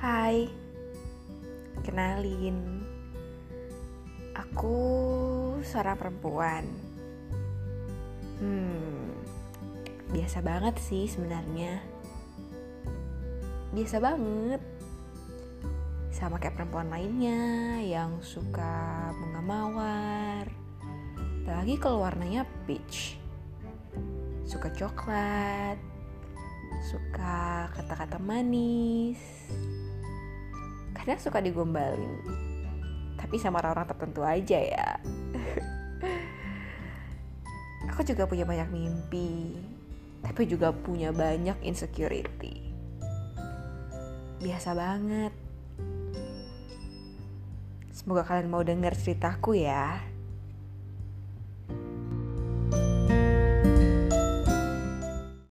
Hai, kenalin, aku seorang perempuan. Hmm, biasa banget sih sebenarnya. Biasa banget, sama kayak perempuan lainnya yang suka bunga mawar, apalagi kalau warnanya peach, suka coklat, suka kata-kata manis, suka digombalin, tapi sama orang-orang tertentu aja ya. Aku juga punya banyak mimpi, tapi juga punya banyak insecurity. Biasa banget. Semoga kalian mau dengar ceritaku ya.